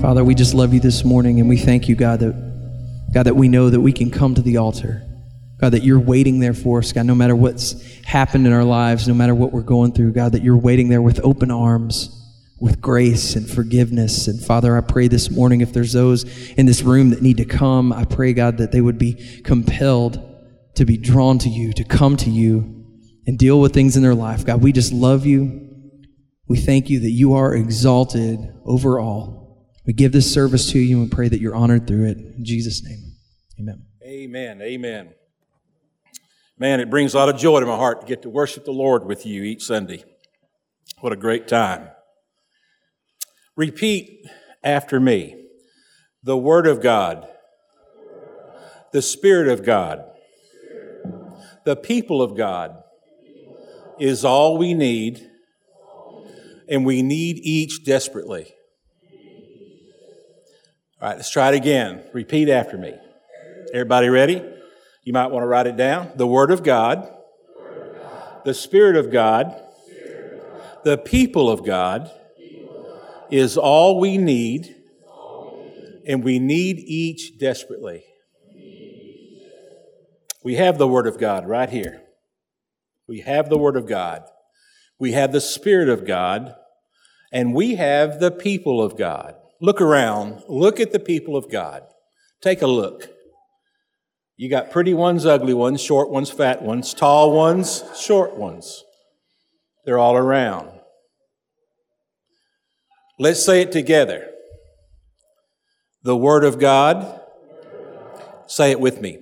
Father, we just love you this morning and we thank you, God, that God, that we know that we can come to the altar. God, that you're waiting there for us, God, no matter what's happened in our lives, no matter what we're going through, God, that you're waiting there with open arms, with grace and forgiveness. And Father, I pray this morning if there's those in this room that need to come, I pray, God, that they would be compelled to be drawn to you, to come to you and deal with things in their life. God, we just love you. We thank you that you are exalted over all. We give this service to you and pray that you're honored through it. In Jesus' name, amen. Amen. Amen. Man, it brings a lot of joy to my heart to get to worship the Lord with you each Sunday. What a great time. Repeat after me the Word of God, the Spirit of God, the people of God is all we need, and we need each desperately. All right, let's try it again. Repeat after me. Everybody ready? You might want to write it down. The Word of God, the Spirit of God, the people of God is all we need, and we need each desperately. We have the Word of God right here. We have the Word of God. We have the Spirit of God, and we have the people of God. Look around. Look at the people of God. Take a look. You got pretty ones, ugly ones, short ones, fat ones, tall ones, short ones. They're all around. Let's say it together. The Word of God. Say it with me.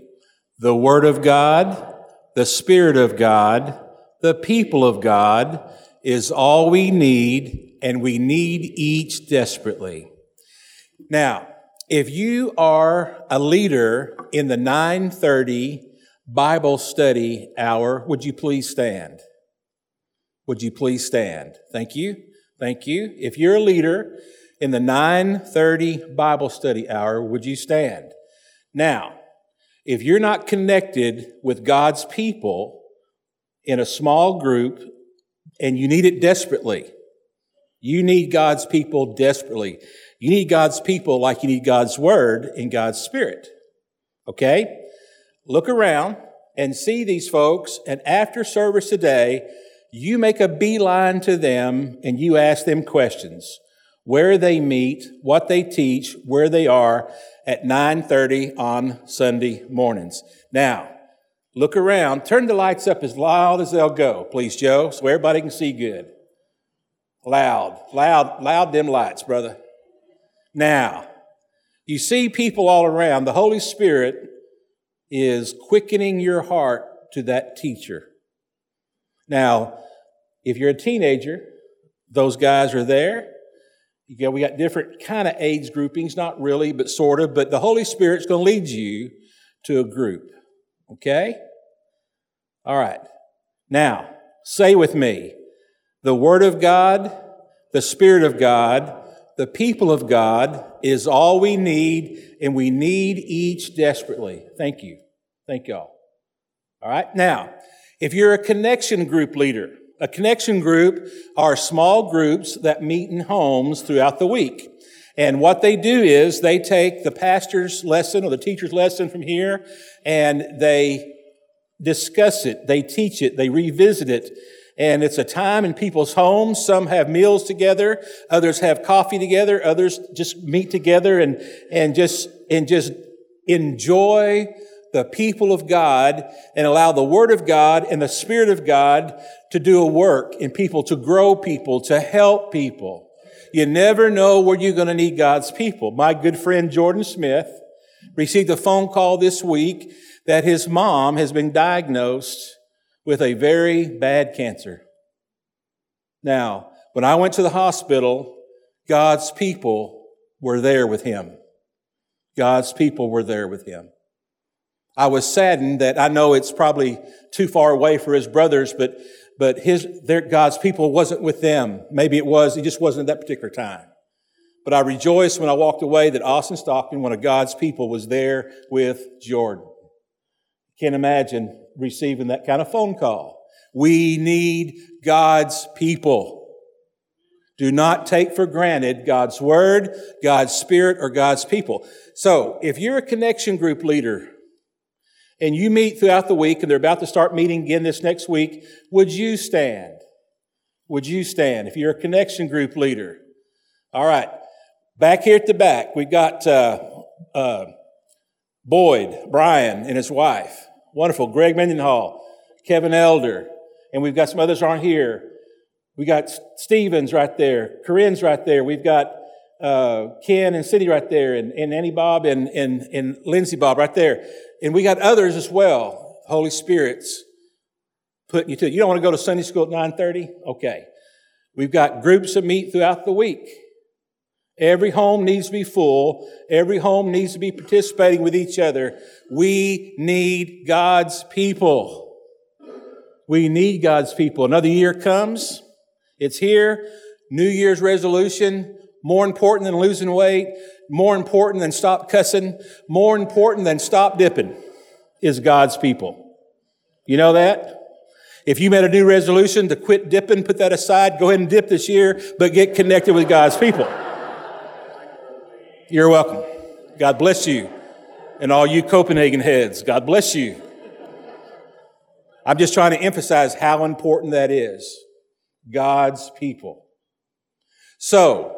The Word of God, the Spirit of God, the people of God is all we need, and we need each desperately. Now, if you are a leader in the 930 Bible study hour, would you please stand? Would you please stand? Thank you. Thank you. If you're a leader in the 930 Bible study hour, would you stand? Now, if you're not connected with God's people in a small group and you need it desperately, you need God's people desperately. You need God's people like you need God's word and God's spirit. Okay? Look around and see these folks, and after service today, you make a beeline to them and you ask them questions. Where they meet, what they teach, where they are at 9.30 on Sunday mornings. Now, look around. Turn the lights up as loud as they'll go, please, Joe, so everybody can see good. Loud, loud, loud them lights, brother. Now, you see people all around. The Holy Spirit is quickening your heart to that teacher. Now, if you're a teenager, those guys are there. You we got different kind of age groupings, not really, but sort of, but the Holy Spirit's going to lead you to a group. Okay? All right. Now, say with me, the Word of God, the Spirit of God, the people of God is all we need, and we need each desperately. Thank you. Thank y'all. All right. Now, if you're a connection group leader, a connection group are small groups that meet in homes throughout the week. And what they do is they take the pastor's lesson or the teacher's lesson from here and they discuss it, they teach it, they revisit it, and it's a time in people's homes. Some have meals together. Others have coffee together. Others just meet together and, and just, and just enjoy the people of God and allow the Word of God and the Spirit of God to do a work in people, to grow people, to help people. You never know where you're going to need God's people. My good friend Jordan Smith received a phone call this week that his mom has been diagnosed with a very bad cancer. Now, when I went to the hospital, God's people were there with him. God's people were there with him. I was saddened that I know it's probably too far away for his brothers, but, but his, their, God's people wasn't with them. Maybe it was, it just wasn't at that particular time. But I rejoiced when I walked away that Austin Stockton, one of God's people, was there with Jordan. Can't imagine receiving that kind of phone call. We need God's people. Do not take for granted God's word, God's spirit, or God's people. So, if you're a connection group leader and you meet throughout the week and they're about to start meeting again this next week, would you stand? Would you stand if you're a connection group leader? All right. Back here at the back, we've got uh, uh, Boyd, Brian, and his wife. Wonderful. Greg Mendenhall, Kevin Elder, and we've got some others aren't here. We got Stevens right there, Corinne's right there. We've got uh, Ken and Cindy right there, and, and Annie Bob and, and, and Lindsay Bob right there. And we got others as well. Holy Spirit's putting you to. You don't want to go to Sunday school at 9:30? Okay. We've got groups that meet throughout the week. Every home needs to be full. Every home needs to be participating with each other. We need God's people. We need God's people. Another year comes. It's here. New Year's resolution. More important than losing weight. More important than stop cussing. More important than stop dipping is God's people. You know that? If you made a new resolution to quit dipping, put that aside. Go ahead and dip this year, but get connected with God's people. You're welcome. God bless you. And all you Copenhagen heads, God bless you. I'm just trying to emphasize how important that is. God's people. So,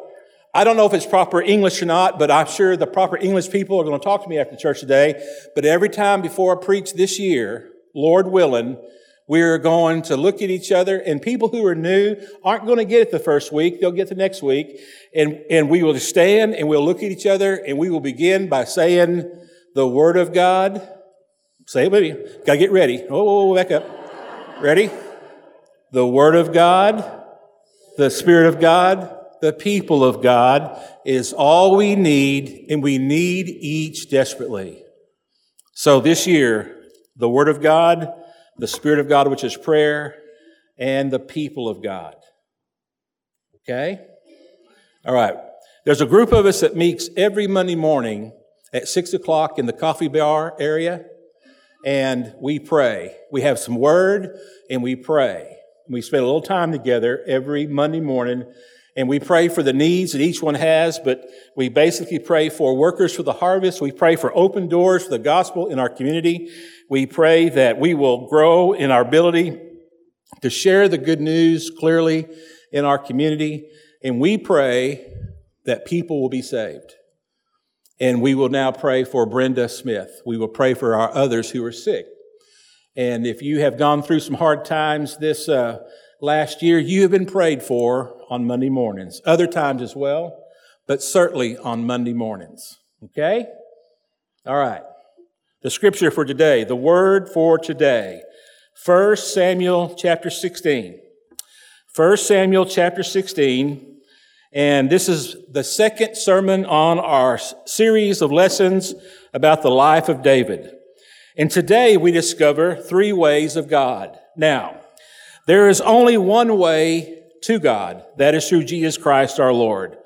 I don't know if it's proper English or not, but I'm sure the proper English people are going to talk to me after church today. But every time before I preach this year, Lord willing, we're going to look at each other and people who are new aren't going to get it the first week. They'll get the next week. And, and we will stand and we'll look at each other and we will begin by saying the word of God. Say it with me. Gotta get ready. Oh, back up. Ready? The word of God, the spirit of God, the people of God is all we need and we need each desperately. So this year, the word of God, the Spirit of God, which is prayer, and the people of God. Okay? All right. There's a group of us that meets every Monday morning at six o'clock in the coffee bar area, and we pray. We have some word and we pray. We spend a little time together every Monday morning and we pray for the needs that each one has, but we basically pray for workers for the harvest. We pray for open doors for the gospel in our community. We pray that we will grow in our ability to share the good news clearly in our community. And we pray that people will be saved. And we will now pray for Brenda Smith. We will pray for our others who are sick. And if you have gone through some hard times this uh, last year, you have been prayed for on Monday mornings. Other times as well, but certainly on Monday mornings. Okay? All right. The scripture for today, the word for today. 1 Samuel chapter 16. 1 Samuel chapter 16. And this is the second sermon on our series of lessons about the life of David. And today we discover three ways of God. Now, there is only one way to God. That is through Jesus Christ our Lord.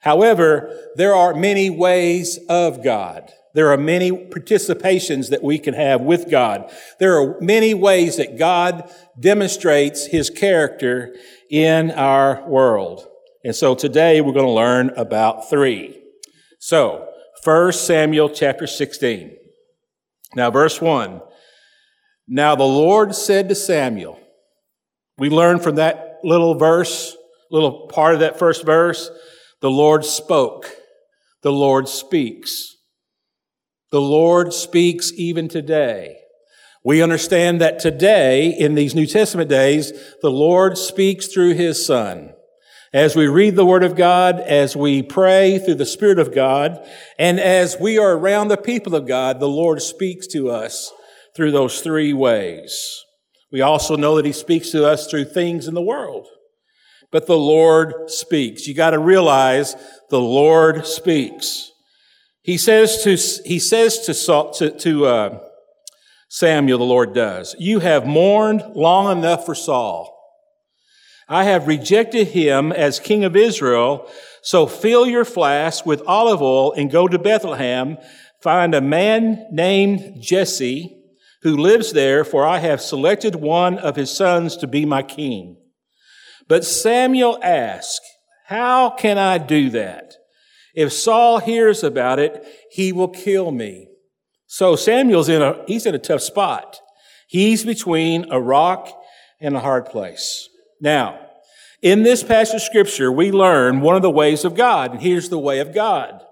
However, there are many ways of God. There are many participations that we can have with God. There are many ways that God demonstrates his character in our world. And so today we're going to learn about three. So, 1 Samuel chapter 16. Now, verse 1. Now the Lord said to Samuel, we learn from that little verse, little part of that first verse, the Lord spoke. The Lord speaks. The Lord speaks even today. We understand that today, in these New Testament days, the Lord speaks through His Son. As we read the Word of God, as we pray through the Spirit of God, and as we are around the people of God, the Lord speaks to us through those three ways. We also know that he speaks to us through things in the world. But the Lord speaks. You got to realize the Lord speaks. He says to, he says to, to, to uh, Samuel, the Lord does, you have mourned long enough for Saul. I have rejected him as king of Israel. So fill your flask with olive oil and go to Bethlehem. Find a man named Jesse who lives there, for I have selected one of his sons to be my king. But Samuel asked, How can I do that? If Saul hears about it, he will kill me. So Samuel's in a, he's in a tough spot. He's between a rock and a hard place. Now, in this passage of scripture, we learn one of the ways of God. And here's the way of God.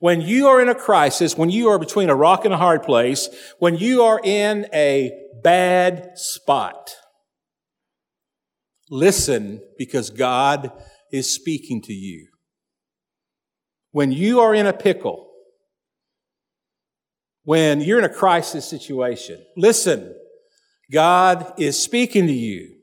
When you are in a crisis, when you are between a rock and a hard place, when you are in a bad spot, listen because God is speaking to you. When you are in a pickle, when you're in a crisis situation, listen. God is speaking to you.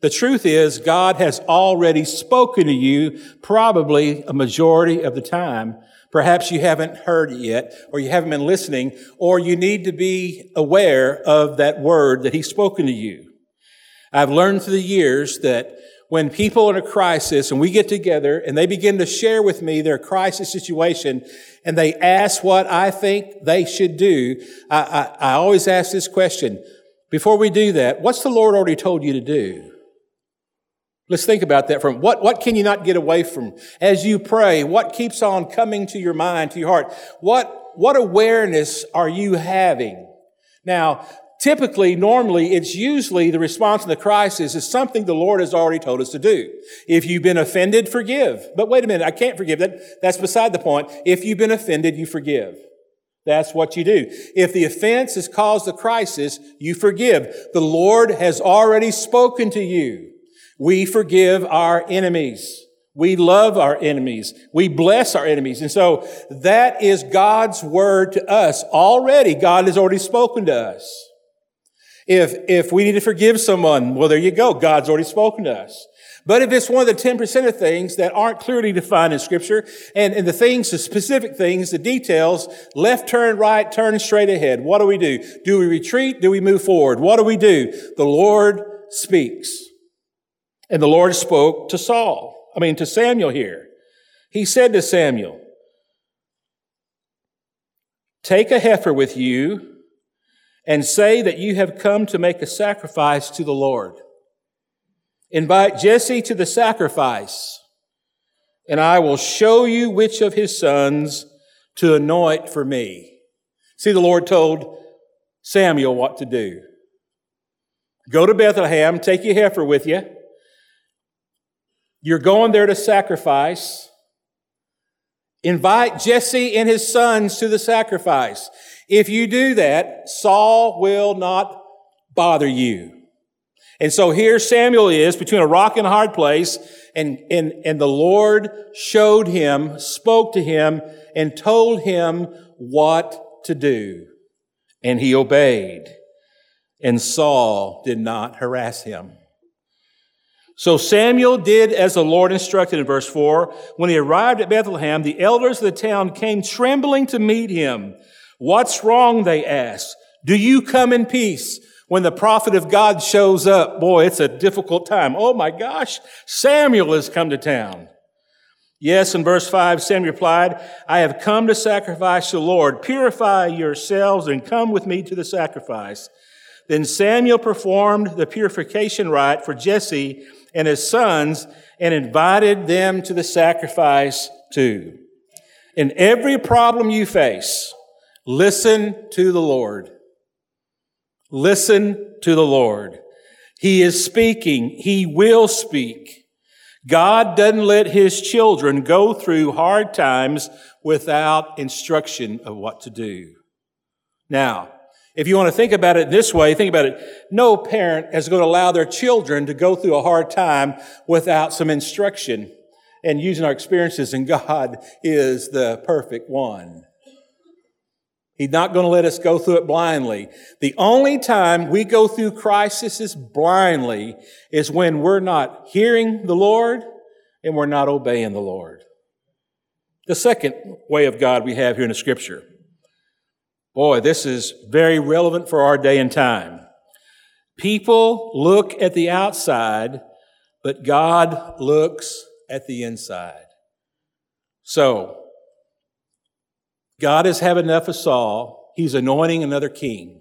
The truth is, God has already spoken to you probably a majority of the time. Perhaps you haven't heard it yet, or you haven't been listening, or you need to be aware of that word that He's spoken to you. I've learned through the years that when people are in a crisis and we get together and they begin to share with me their crisis situation and they ask what I think they should do, I, I, I always ask this question. Before we do that, what's the Lord already told you to do? Let's think about that from what, what can you not get away from as you pray? What keeps on coming to your mind, to your heart? What, what awareness are you having? Now, Typically, normally, it's usually the response in the crisis is something the Lord has already told us to do. If you've been offended, forgive. But wait a minute, I can't forgive that. That's beside the point. If you've been offended, you forgive. That's what you do. If the offense has caused the crisis, you forgive. The Lord has already spoken to you. We forgive our enemies. We love our enemies. We bless our enemies. And so that is God's word to us. Already, God has already spoken to us. If, if we need to forgive someone, well, there you go. God's already spoken to us. But if it's one of the 10% of things that aren't clearly defined in scripture, and, and the things, the specific things, the details, left turn, right turn, straight ahead, what do we do? Do we retreat? Do we move forward? What do we do? The Lord speaks. And the Lord spoke to Saul. I mean, to Samuel here. He said to Samuel, take a heifer with you and say that you have come to make a sacrifice to the Lord. Invite Jesse to the sacrifice, and I will show you which of his sons to anoint for me. See, the Lord told Samuel what to do. Go to Bethlehem, take your heifer with you. You're going there to sacrifice. Invite Jesse and his sons to the sacrifice. If you do that, Saul will not bother you. And so here Samuel is between a rock and a hard place, and, and, and the Lord showed him, spoke to him, and told him what to do. And he obeyed. And Saul did not harass him. So Samuel did as the Lord instructed in verse 4. When he arrived at Bethlehem, the elders of the town came trembling to meet him. What's wrong? They asked. Do you come in peace? When the prophet of God shows up, boy, it's a difficult time. Oh my gosh, Samuel has come to town. Yes, in verse 5, Samuel replied, I have come to sacrifice the Lord. Purify yourselves and come with me to the sacrifice. Then Samuel performed the purification rite for Jesse and his sons and invited them to the sacrifice too. In every problem you face, Listen to the Lord. Listen to the Lord. He is speaking. He will speak. God doesn't let his children go through hard times without instruction of what to do. Now, if you want to think about it this way, think about it. No parent is going to allow their children to go through a hard time without some instruction. And using our experiences in God is the perfect one. He's not going to let us go through it blindly. The only time we go through crises blindly is when we're not hearing the Lord and we're not obeying the Lord. The second way of God we have here in the scripture. Boy, this is very relevant for our day and time. People look at the outside, but God looks at the inside. So, God has had enough of Saul. He's anointing another king.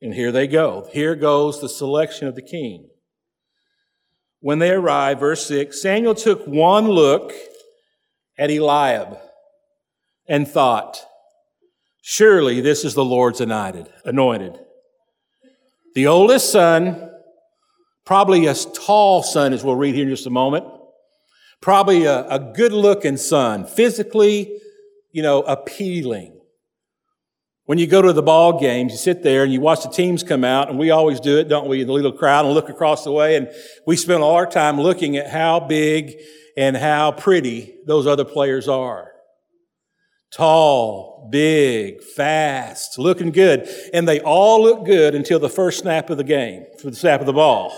And here they go. Here goes the selection of the king. when they arrived, verse 6, Samuel took one look at Eliab and thought, Surely this is the Lord's anointed. The oldest son, probably a tall son, as we'll read here in just a moment, probably a, a good looking son, physically, you know, appealing. When you go to the ball games, you sit there and you watch the teams come out, and we always do it, don't we, in the little crowd and look across the way, and we spend all our time looking at how big and how pretty those other players are. Tall, big, fast, looking good. And they all look good until the first snap of the game, for the snap of the ball.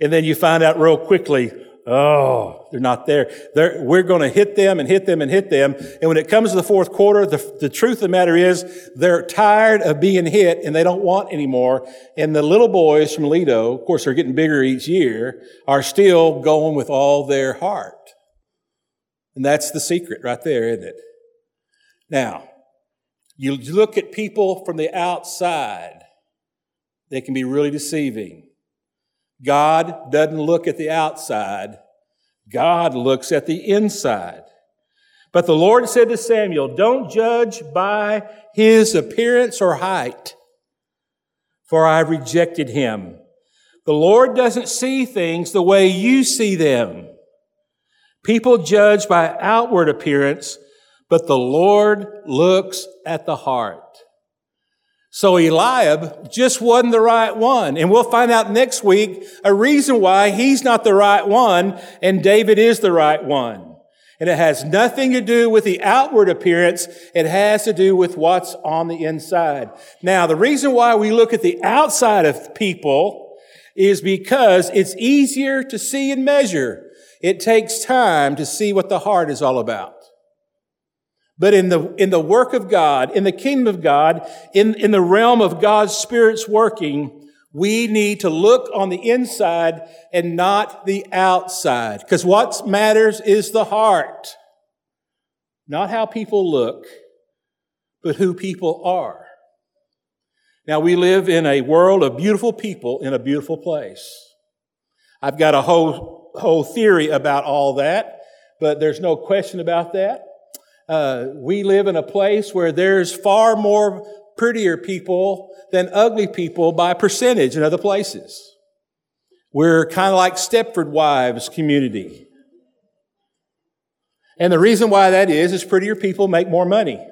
And then you find out real quickly, Oh, they're not there. They're, we're going to hit them and hit them and hit them. And when it comes to the fourth quarter, the, the truth of the matter is they're tired of being hit and they don't want anymore. And the little boys from Lido, of course, they're getting bigger each year, are still going with all their heart. And that's the secret right there, isn't it? Now, you look at people from the outside, they can be really deceiving. God doesn't look at the outside. God looks at the inside. But the Lord said to Samuel, don't judge by his appearance or height, for I rejected him. The Lord doesn't see things the way you see them. People judge by outward appearance, but the Lord looks at the heart. So Eliab just wasn't the right one. And we'll find out next week a reason why he's not the right one and David is the right one. And it has nothing to do with the outward appearance. It has to do with what's on the inside. Now, the reason why we look at the outside of people is because it's easier to see and measure. It takes time to see what the heart is all about. But in the, in the work of God, in the kingdom of God, in, in the realm of God's Spirit's working, we need to look on the inside and not the outside. Because what matters is the heart. Not how people look, but who people are. Now we live in a world of beautiful people in a beautiful place. I've got a whole, whole theory about all that, but there's no question about that. Uh, we live in a place where there's far more prettier people than ugly people by percentage in other places. We're kind of like Stepford Wives community. And the reason why that is, is prettier people make more money.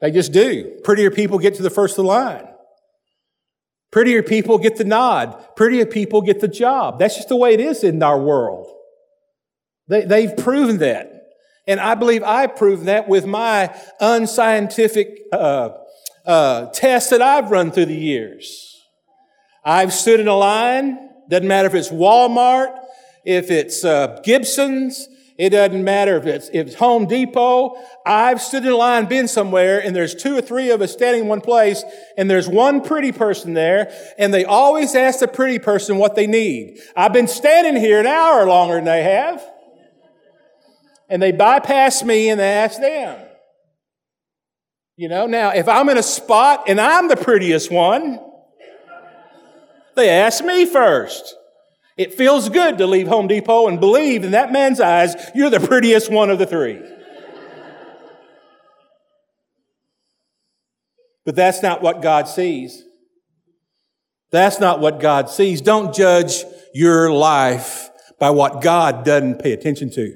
They just do. Prettier people get to the first of the line. Prettier people get the nod. Prettier people get the job. That's just the way it is in our world. They, they've proven that. And I believe I proved that with my unscientific uh, uh, tests that I've run through the years. I've stood in a line, doesn't matter if it's Walmart, if it's uh, Gibson's, it doesn't matter if it's, if it's Home Depot. I've stood in a line, been somewhere, and there's two or three of us standing in one place, and there's one pretty person there, and they always ask the pretty person what they need. I've been standing here an hour longer than they have and they bypass me and they ask them. You know, now if I'm in a spot and I'm the prettiest one, they ask me first. It feels good to leave Home Depot and believe in that man's eyes you're the prettiest one of the three. But that's not what God sees. That's not what God sees. Don't judge your life by what God doesn't pay attention to.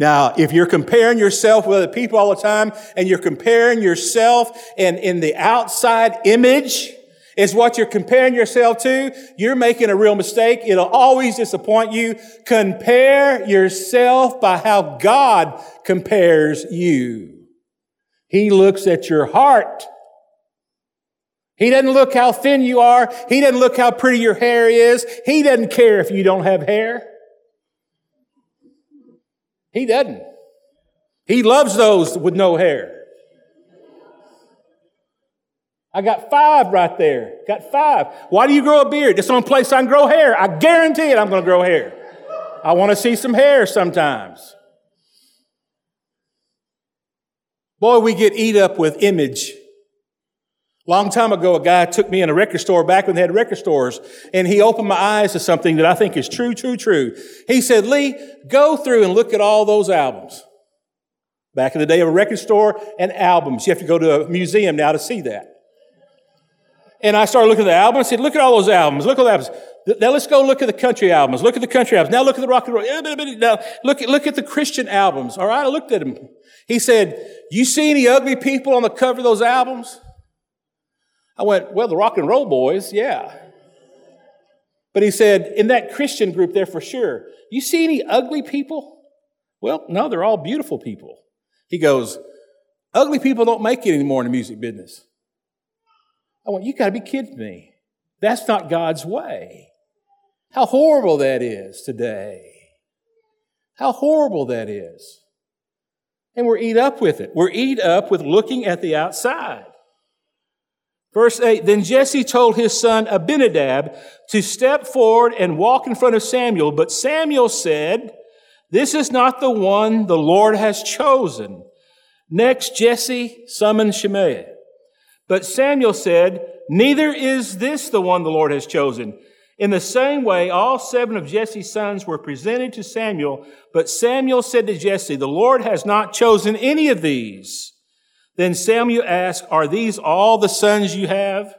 Now, if you're comparing yourself with other people all the time and you're comparing yourself and in the outside image is what you're comparing yourself to, you're making a real mistake. It'll always disappoint you. Compare yourself by how God compares you. He looks at your heart. He doesn't look how thin you are. He doesn't look how pretty your hair is. He doesn't care if you don't have hair. He doesn't. He loves those with no hair. I got five right there. Got five. Why do you grow a beard? It's only place I can grow hair. I guarantee it I'm going to grow hair. I want to see some hair sometimes. Boy, we get eat up with image. Long time ago, a guy took me in a record store back when they had record stores, and he opened my eyes to something that I think is true, true, true. He said, Lee, go through and look at all those albums. Back in the day of a record store and albums. You have to go to a museum now to see that. And I started looking at the albums. I said, look at all those albums. Look at the albums. Now let's go look at the country albums. Look at the country albums. Now look at the rock and roll. Now look at, look at the Christian albums. All right. I looked at them. He said, you see any ugly people on the cover of those albums? I went, well, the rock and roll boys. Yeah. But he said, in that Christian group there for sure, you see any ugly people? Well, no, they're all beautiful people. He goes, ugly people don't make it anymore in the music business. I went, You got to be kidding me. That's not God's way. How horrible that is today. How horrible that is. And we're eat up with it. We're eat up with looking at the outside. Verse 8 Then Jesse told his son Abinadab to step forward and walk in front of Samuel. But Samuel said, This is not the one the Lord has chosen. Next, Jesse summoned Shimea. But Samuel said, Neither is this the one the Lord has chosen. In the same way, all seven of Jesse's sons were presented to Samuel, but Samuel said to Jesse, The Lord has not chosen any of these. Then Samuel asked, Are these all the sons you have?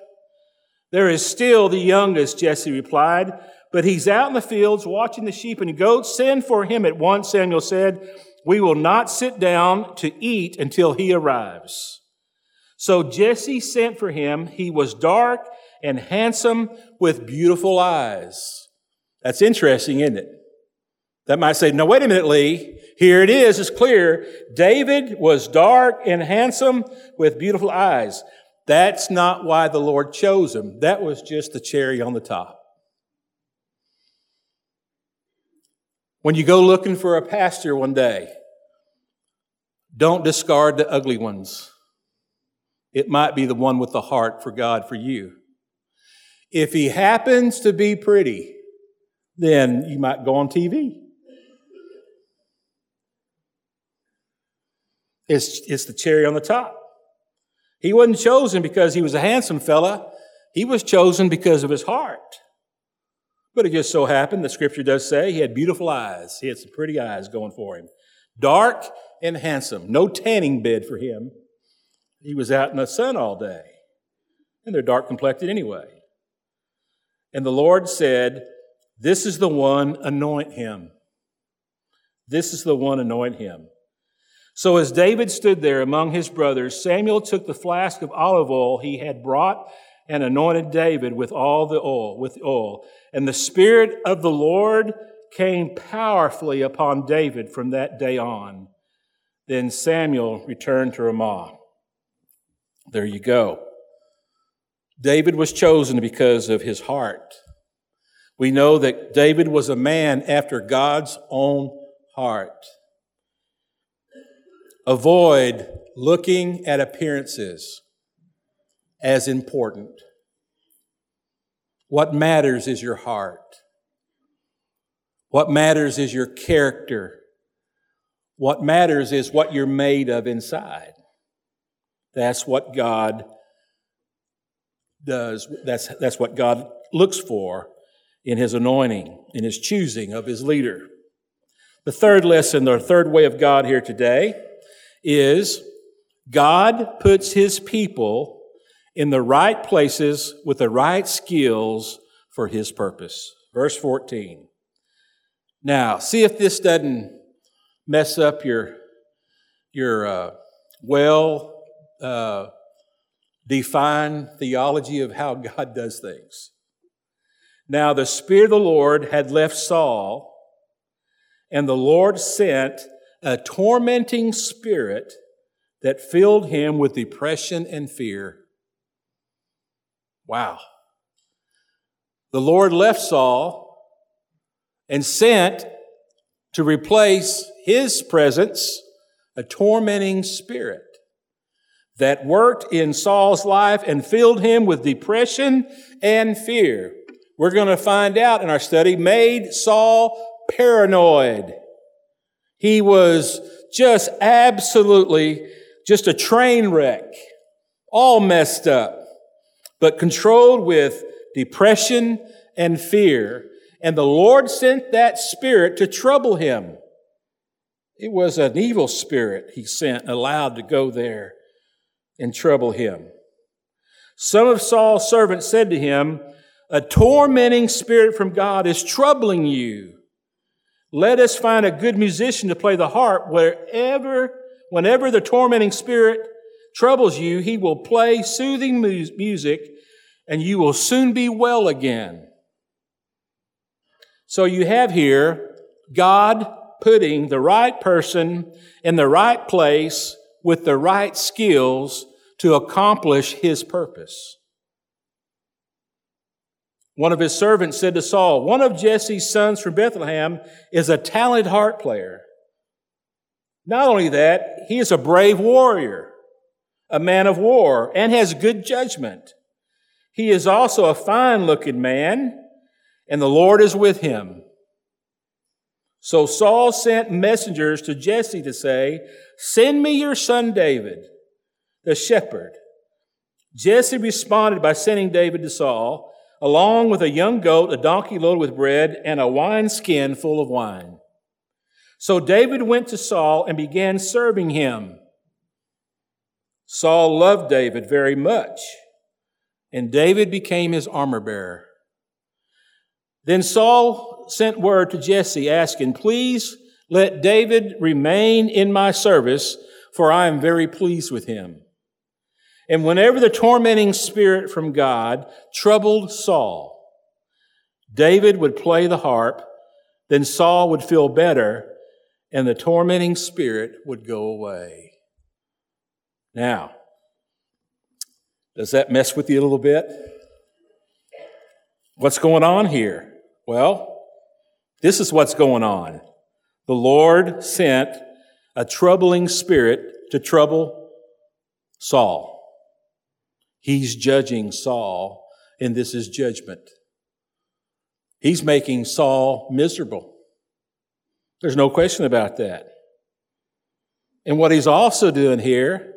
There is still the youngest, Jesse replied, but he's out in the fields watching the sheep and goats. Send for him at once, Samuel said. We will not sit down to eat until he arrives. So Jesse sent for him. He was dark and handsome with beautiful eyes. That's interesting, isn't it? That might say, no, wait a minute, Lee. Here it is. It's clear. David was dark and handsome with beautiful eyes. That's not why the Lord chose him. That was just the cherry on the top. When you go looking for a pastor one day, don't discard the ugly ones. It might be the one with the heart for God for you. If he happens to be pretty, then you might go on TV. It's, it's the cherry on the top. He wasn't chosen because he was a handsome fella. He was chosen because of his heart. But it just so happened, the scripture does say, he had beautiful eyes. He had some pretty eyes going for him. Dark and handsome. No tanning bed for him. He was out in the sun all day, and they're dark complected anyway. And the Lord said, This is the one, anoint him. This is the one, anoint him. So as David stood there among his brothers, Samuel took the flask of olive oil he had brought and anointed David with all the oil, with oil. And the Spirit of the Lord came powerfully upon David from that day on. Then Samuel returned to Ramah. There you go. David was chosen because of his heart. We know that David was a man after God's own heart. Avoid looking at appearances as important. What matters is your heart. What matters is your character. What matters is what you're made of inside. That's what God does. That's, that's what God looks for in his anointing, in his choosing of his leader. The third lesson, the third way of God here today is God puts his people in the right places with the right skills for his purpose. Verse 14. Now, see if this doesn't mess up your, your uh, well uh, define theology of how God does things. Now, the Spirit of the Lord had left Saul, and the Lord sent a tormenting spirit that filled him with depression and fear. Wow. The Lord left Saul and sent to replace his presence a tormenting spirit that worked in Saul's life and filled him with depression and fear. We're going to find out in our study, made Saul paranoid. He was just absolutely just a train wreck, all messed up. but controlled with depression and fear. And the Lord sent that spirit to trouble him. It was an evil spirit he sent, allowed to go there and trouble him. Some of Saul's servants said to him, A tormenting spirit from God is troubling you. Let us find a good musician to play the harp wherever, whenever the tormenting spirit troubles you, he will play soothing music and you will soon be well again. So you have here God putting the right person in the right place with the right skills to accomplish his purpose. One of his servants said to Saul, One of Jesse's sons from Bethlehem is a talented harp player. Not only that, he is a brave warrior, a man of war, and has good judgment. He is also a fine looking man, and the Lord is with him. So Saul sent messengers to Jesse to say, Send me your son David, the shepherd. Jesse responded by sending David to Saul, along with a young goat, a donkey loaded with bread, and a wineskin full of wine. So David went to Saul and began serving him. Saul loved David very much and David became his armor bearer. Then Saul sent word to Jesse asking, Please let David remain in my service, for I am very pleased with him. And whenever the tormenting spirit from God troubled Saul, David would play the harp, then Saul would feel better, and the tormenting spirit would go away. Now, does that mess with you a little bit? What's going on here? Well, this is what's going on. The Lord sent a troubling spirit to trouble Saul. He's judging Saul, and this is judgment. He's making Saul miserable. There's no question about that. And what he's also doing here,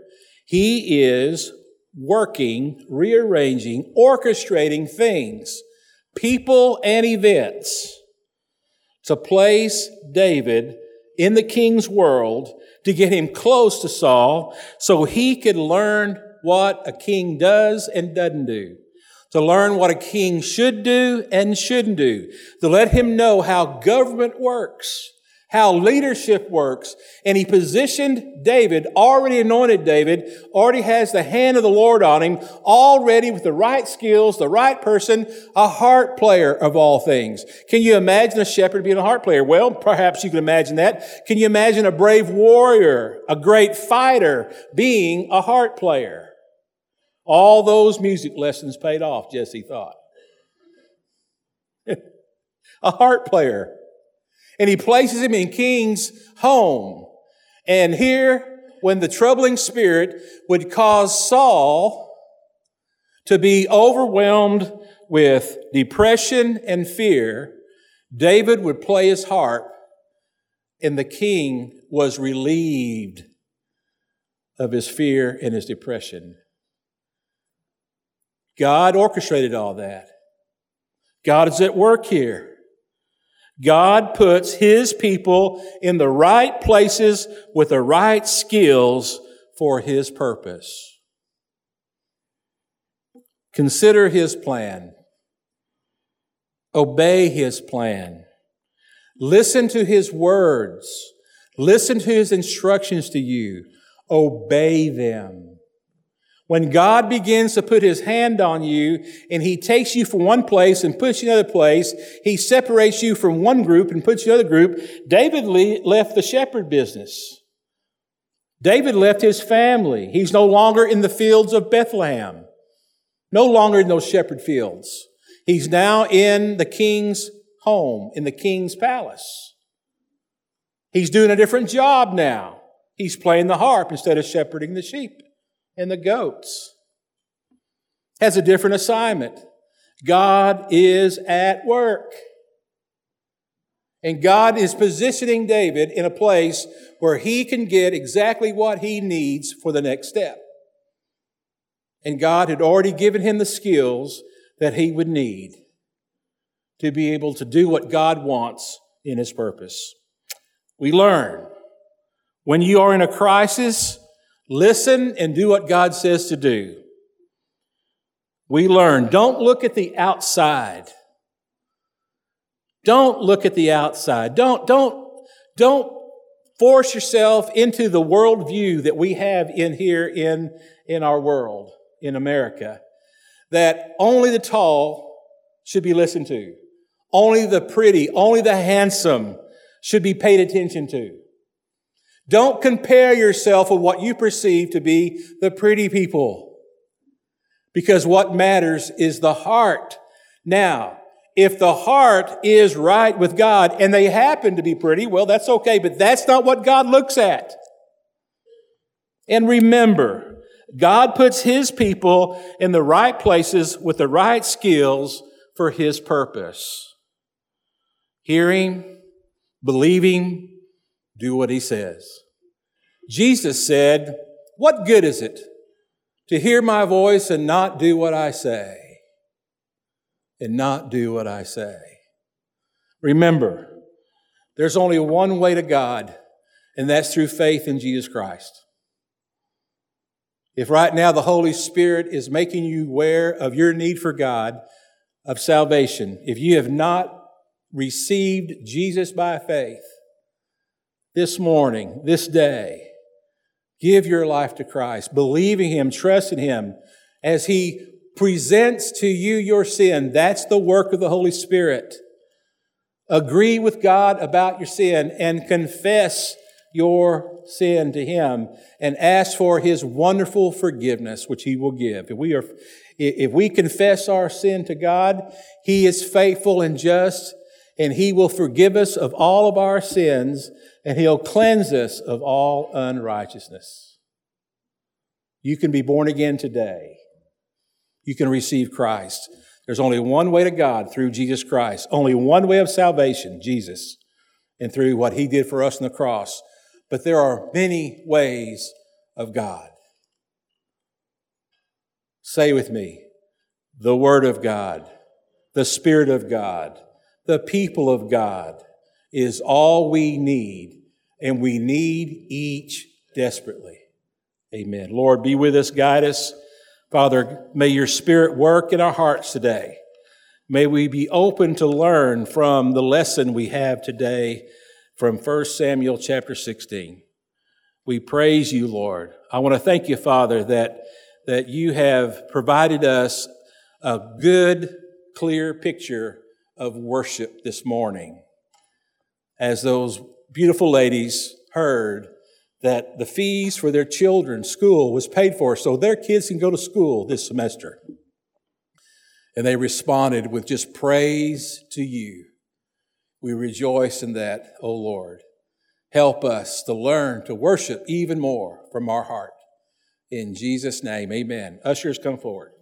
he is working, rearranging, orchestrating things, people and events to place David in the king's world to get him close to Saul so he could learn what a king does and doesn't do. To learn what a king should do and shouldn't do. To let him know how government works how leadership works. And he positioned David, already anointed David, already has the hand of the Lord on him, already with the right skills, the right person, a harp player of all things. Can you imagine a shepherd being a harp player? Well, perhaps you can imagine that. Can you imagine a brave warrior, a great fighter being a harp player? All those music lessons paid off, Jesse thought. a harp player. And he places him in King's home. And here, when the troubling spirit would cause Saul to be overwhelmed with depression and fear, David would play his harp, and the king was relieved of his fear and his depression. God orchestrated all that. God is at work here. God puts His people in the right places with the right skills for His purpose. Consider His plan. Obey His plan. Listen to His words. Listen to His instructions to you. Obey them. When God begins to put his hand on you and he takes you from one place and puts you another place, he separates you from one group and puts you another group. David left the shepherd business. David left his family. He's no longer in the fields of Bethlehem, no longer in those shepherd fields. He's now in the king's home, in the king's palace. He's doing a different job now. He's playing the harp instead of shepherding the sheep and the goats. Has a different assignment. God is at work. And God is positioning David in a place where he can get exactly what he needs for the next step. And God had already given him the skills that he would need to be able to do what God wants in his purpose. We learn when you are in a crisis, listen and do what God says to do. We learn don't look at the outside. Don't look at the outside. Don't, don't, don't force yourself into the worldview that we have in here in, in our world, in America, that only the tall should be listened to. Only the pretty, only the handsome should be paid attention to. Don't compare yourself with what you perceive to be the pretty people. Because what matters is the heart. Now, if the heart is right with God and they happen to be pretty, well, that's okay, but that's not what God looks at. And remember, God puts His people in the right places with the right skills for His purpose. Hearing, believing, do what He says. Jesus said, What good is it to hear my voice and not do what I say? and not do what I say. Remember, there's only one way to God, and that's through faith in Jesus Christ. If right now the Holy Spirit is making you aware of your need for God, of salvation, if you have not received Jesus by faith this morning, this day, give your life to Christ, believing Him, trusting Him as He presents to you your sin. That's the work of the Holy Spirit. Agree with God about your sin and confess your sin to Him and ask for His wonderful forgiveness, which He will give. If we are, if we confess our sin to God, He is faithful and just and He will forgive us of all of our sins and He'll cleanse us of all unrighteousness. You can be born again today you can receive Christ. There's only one way to God through Jesus Christ, only one way of salvation, Jesus, and through what He did for us on the cross. But there are many ways of God. Say with me, the Word of God, the Spirit of God, the people of God is all we need, and we need each desperately. Amen. Lord, be with us, guide us. Father, may your spirit work in our hearts today. May we be open to learn from the lesson we have today from 1 Samuel chapter 16. We praise you, Lord. I want to thank you, Father, that, that you have provided us a good, clear picture of worship this morning. As those beautiful ladies heard that the fees for their children's school was paid for so their kids can go to school this semester. And they responded with just praise to you. We rejoice in that, O Lord. Help us to learn to worship even more from our heart. In Jesus' name, amen. Ushers, come forward.